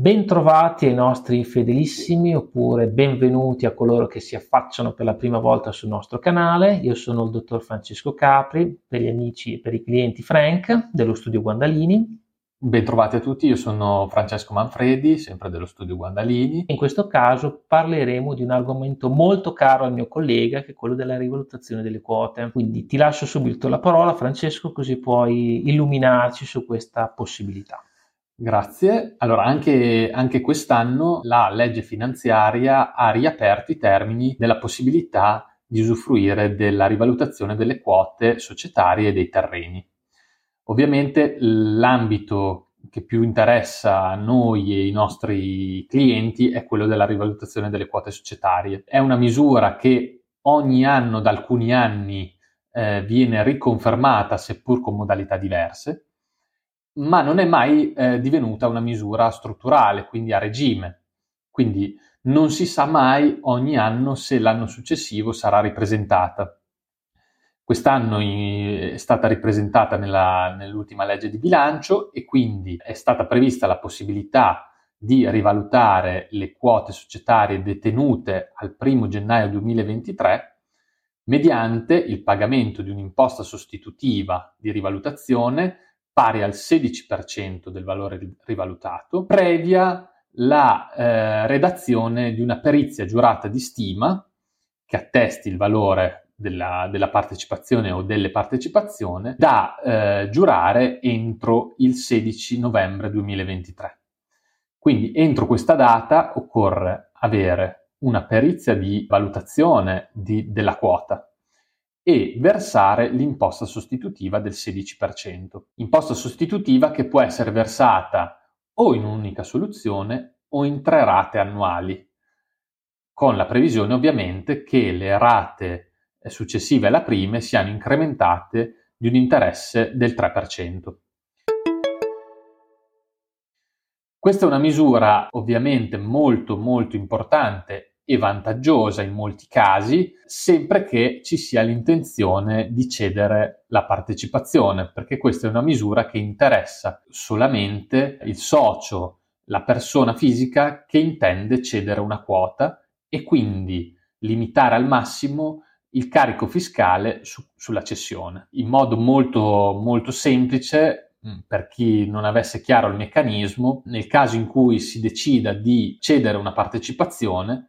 Bentrovati ai nostri fedelissimi oppure benvenuti a coloro che si affacciano per la prima volta sul nostro canale. Io sono il dottor Francesco Capri, per gli amici e per i clienti Frank dello studio Guandalini. Bentrovati a tutti, io sono Francesco Manfredi, sempre dello studio Guandalini. In questo caso parleremo di un argomento molto caro al mio collega, che è quello della rivalutazione delle quote. Quindi ti lascio subito la parola, Francesco, così puoi illuminarci su questa possibilità. Grazie. Allora, anche, anche, quest'anno la legge finanziaria ha riaperto i termini della possibilità di usufruire della rivalutazione delle quote societarie e dei terreni. Ovviamente l'ambito che più interessa a noi e i nostri clienti è quello della rivalutazione delle quote societarie. È una misura che ogni anno, da alcuni anni, eh, viene riconfermata, seppur con modalità diverse ma non è mai eh, divenuta una misura strutturale, quindi a regime. Quindi non si sa mai ogni anno se l'anno successivo sarà ripresentata. Quest'anno è stata ripresentata nella, nell'ultima legge di bilancio e quindi è stata prevista la possibilità di rivalutare le quote societarie detenute al 1 gennaio 2023 mediante il pagamento di un'imposta sostitutiva di rivalutazione pari al 16% del valore rivalutato, previa la eh, redazione di una perizia giurata di stima che attesti il valore della, della partecipazione o delle partecipazioni da eh, giurare entro il 16 novembre 2023. Quindi entro questa data occorre avere una perizia di valutazione di, della quota e versare l'imposta sostitutiva del 16%. Imposta sostitutiva che può essere versata o in un'unica soluzione o in tre rate annuali, con la previsione ovviamente che le rate successive alla prime siano incrementate di un interesse del 3%. Questa è una misura ovviamente molto molto importante e vantaggiosa in molti casi, sempre che ci sia l'intenzione di cedere la partecipazione, perché questa è una misura che interessa solamente il socio, la persona fisica che intende cedere una quota e quindi limitare al massimo il carico fiscale su, sulla cessione. In modo molto, molto semplice, mm, per chi non avesse chiaro il meccanismo, nel caso in cui si decida di cedere una partecipazione,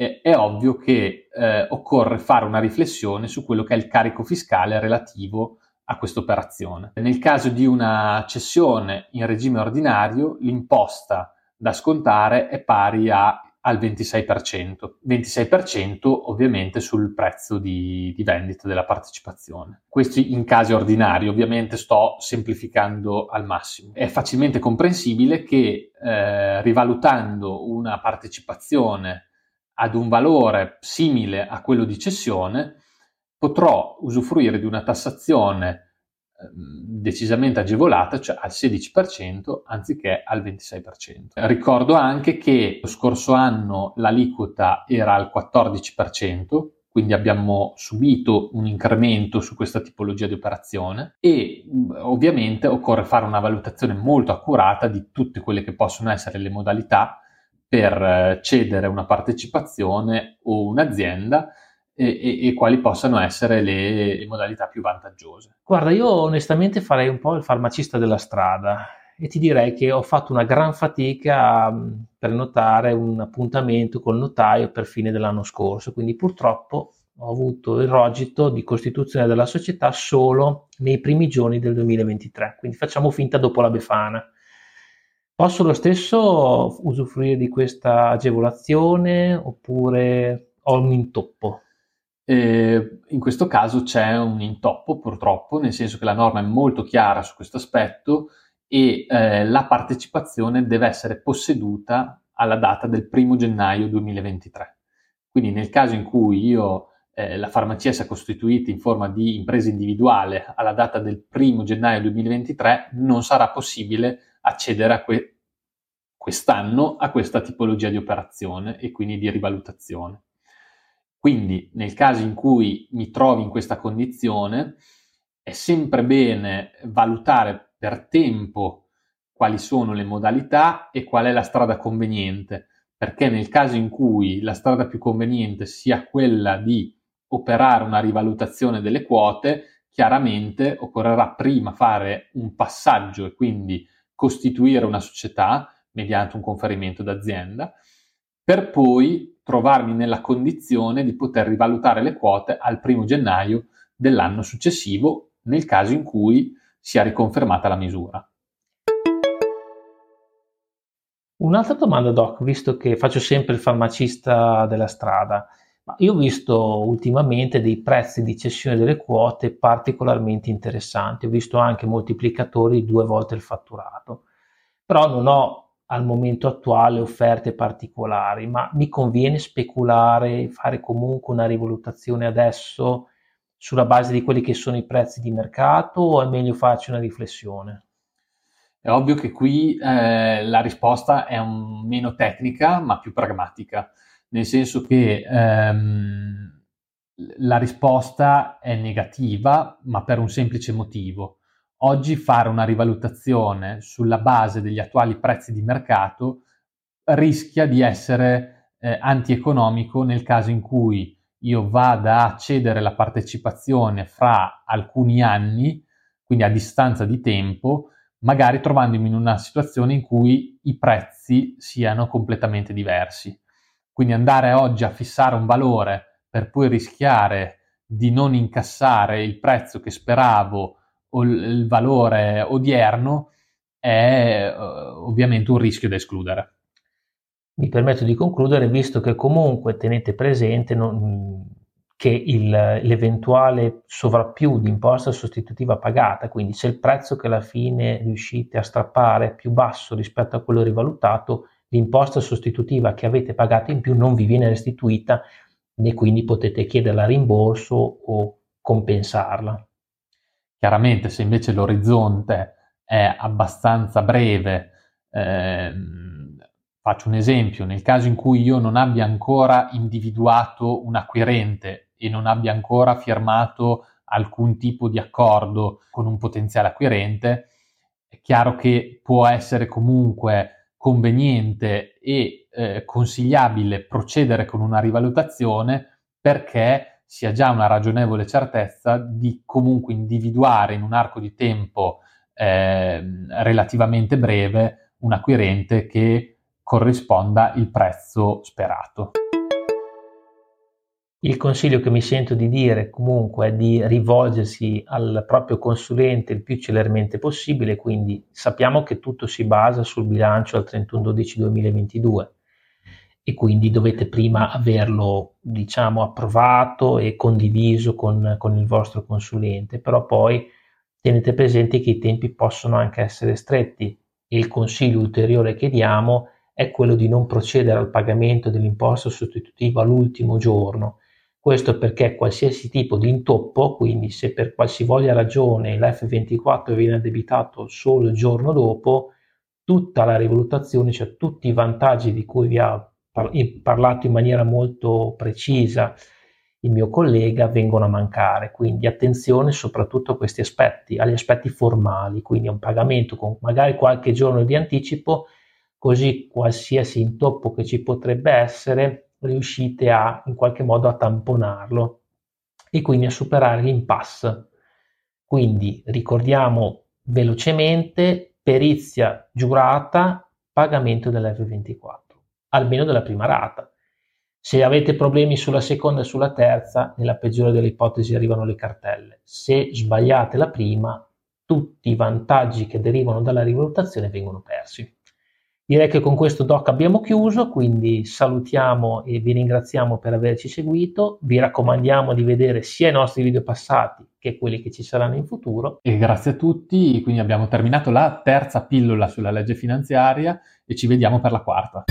è, è ovvio che eh, occorre fare una riflessione su quello che è il carico fiscale relativo a questa operazione. Nel caso di una cessione in regime ordinario, l'imposta da scontare è pari a, al 26%, 26% ovviamente sul prezzo di, di, vendita della partecipazione. Questo in casi ordinari, ovviamente sto semplificando al massimo. È facilmente comprensibile che eh, rivalutando una partecipazione ad un valore simile a quello di cessione, potrò usufruire di una tassazione ehm, decisamente agevolata, cioè al 16% anziché al 26%. Ricordo anche che lo scorso anno l'aliquota era al 14%, quindi abbiamo subito un incremento su questa tipologia di operazione e ovviamente occorre fare una valutazione molto accurata di tutte quelle che possono essere le modalità per eh, cedere una partecipazione o un'azienda e, e, e quali possano essere le, le, modalità più vantaggiose. Guarda, io onestamente farei un po' il farmacista della strada e ti direi che ho fatto una gran fatica a mm, prenotare un appuntamento col notaio per fine dell'anno scorso, quindi purtroppo ho avuto il rogito di costituzione della società solo nei primi giorni del 2023, quindi facciamo finta dopo la Befana. Posso lo stesso usufruire di questa agevolazione oppure ho un intoppo? Eh, in questo caso c'è un intoppo purtroppo, nel senso che la norma è molto chiara su questo aspetto e eh, la partecipazione deve essere posseduta alla data del 1 gennaio 2023. Quindi nel caso in cui io eh, la farmacia sia costituita in forma di impresa individuale alla data del 1 gennaio 2023, non sarà possibile accedere a que- quest'anno a questa tipologia di operazione e quindi di rivalutazione. Quindi nel caso in cui mi trovi in questa condizione, è sempre bene valutare per tempo quali sono le modalità e qual è la strada conveniente, perché nel caso in cui la strada più conveniente sia quella di operare una rivalutazione delle quote, chiaramente occorrerà prima fare un passaggio e quindi costituire una società mediante un conferimento d'azienda, per poi trovarmi nella condizione di poter rivalutare le quote al primo gennaio dell'anno successivo, nel caso in cui sia riconfermata la misura. Un'altra domanda, Doc, visto che faccio sempre il farmacista della strada. Io ho visto ultimamente dei prezzi di cessione delle quote particolarmente interessanti, ho visto anche moltiplicatori due volte il fatturato, però non ho al momento attuale offerte particolari, ma mi conviene speculare, fare comunque una rivalutazione adesso sulla base di quelli che sono i prezzi di mercato o è meglio farci una riflessione? È ovvio che qui eh, la risposta è un, meno tecnica ma più pragmatica, nel senso che ehm, la risposta è negativa ma per un semplice motivo Oggi fare una rivalutazione sulla base degli attuali prezzi di mercato rischia di essere eh, antieconomico nel caso in cui io vada a cedere la partecipazione fra alcuni anni, quindi a distanza di tempo, magari trovandomi in una situazione in cui i prezzi siano completamente diversi. Quindi andare oggi a fissare un valore per poi rischiare di non incassare il prezzo che speravo o il valore odierno è uh, ovviamente un rischio da escludere. Mi permetto di concludere, visto che comunque tenete presente non, che il, l'eventuale sovrappiù di imposta sostitutiva pagata, quindi se il prezzo che alla fine riuscite a strappare è più basso rispetto a quello rivalutato, l'imposta sostitutiva che avete pagato in più non vi viene restituita né quindi potete chiederla a rimborso o compensarla. Chiaramente se invece l'orizzonte è abbastanza breve, ehm, faccio un esempio, nel caso in cui io non abbia ancora individuato un acquirente e non abbia ancora firmato alcun tipo di accordo con un potenziale acquirente, è chiaro che può essere comunque conveniente e eh, consigliabile procedere con una rivalutazione perché si ha già una ragionevole certezza di comunque individuare in un arco di tempo eh, relativamente breve un acquirente che corrisponda il prezzo sperato. Il consiglio che mi sento di dire comunque è di rivolgersi al proprio consulente il più celermente possibile, quindi sappiamo che tutto si basa sul bilancio al 31-12-2022 e quindi dovete prima averlo diciamo approvato e condiviso con, con il vostro consulente però poi tenete presente che i tempi possono anche essere stretti e il consiglio ulteriore che diamo è quello di non procedere al pagamento dell'imposta sostitutivo all'ultimo giorno. Questo perché qualsiasi tipo di intoppo, quindi se per qualsivoglia ragione l'F24 viene addebitato solo il giorno dopo, tutta la rivalutazione, cioè tutti i vantaggi di cui vi ha parlato in maniera molto precisa il mio collega vengono a mancare. Quindi attenzione soprattutto a questi aspetti, agli aspetti formali, quindi a un pagamento con magari qualche giorno di anticipo, così qualsiasi intoppo che ci potrebbe essere riuscite a in qualche modo a tamponarlo e quindi a superare l'impasse. Quindi ricordiamo velocemente perizia giurata, pagamento dell'F24 almeno della prima rata. Se avete problemi sulla seconda e sulla terza, nella peggiore delle ipotesi arrivano le cartelle. Se sbagliate la prima, tutti i vantaggi che derivano dalla rivalutazione vengono persi. Direi che con questo doc abbiamo chiuso, quindi salutiamo e vi ringraziamo per averci seguito. Vi raccomandiamo di vedere sia i nostri video passati che quelli che ci saranno in futuro. E grazie a tutti, quindi abbiamo terminato la terza pillola sulla legge finanziaria e ci vediamo per la quarta.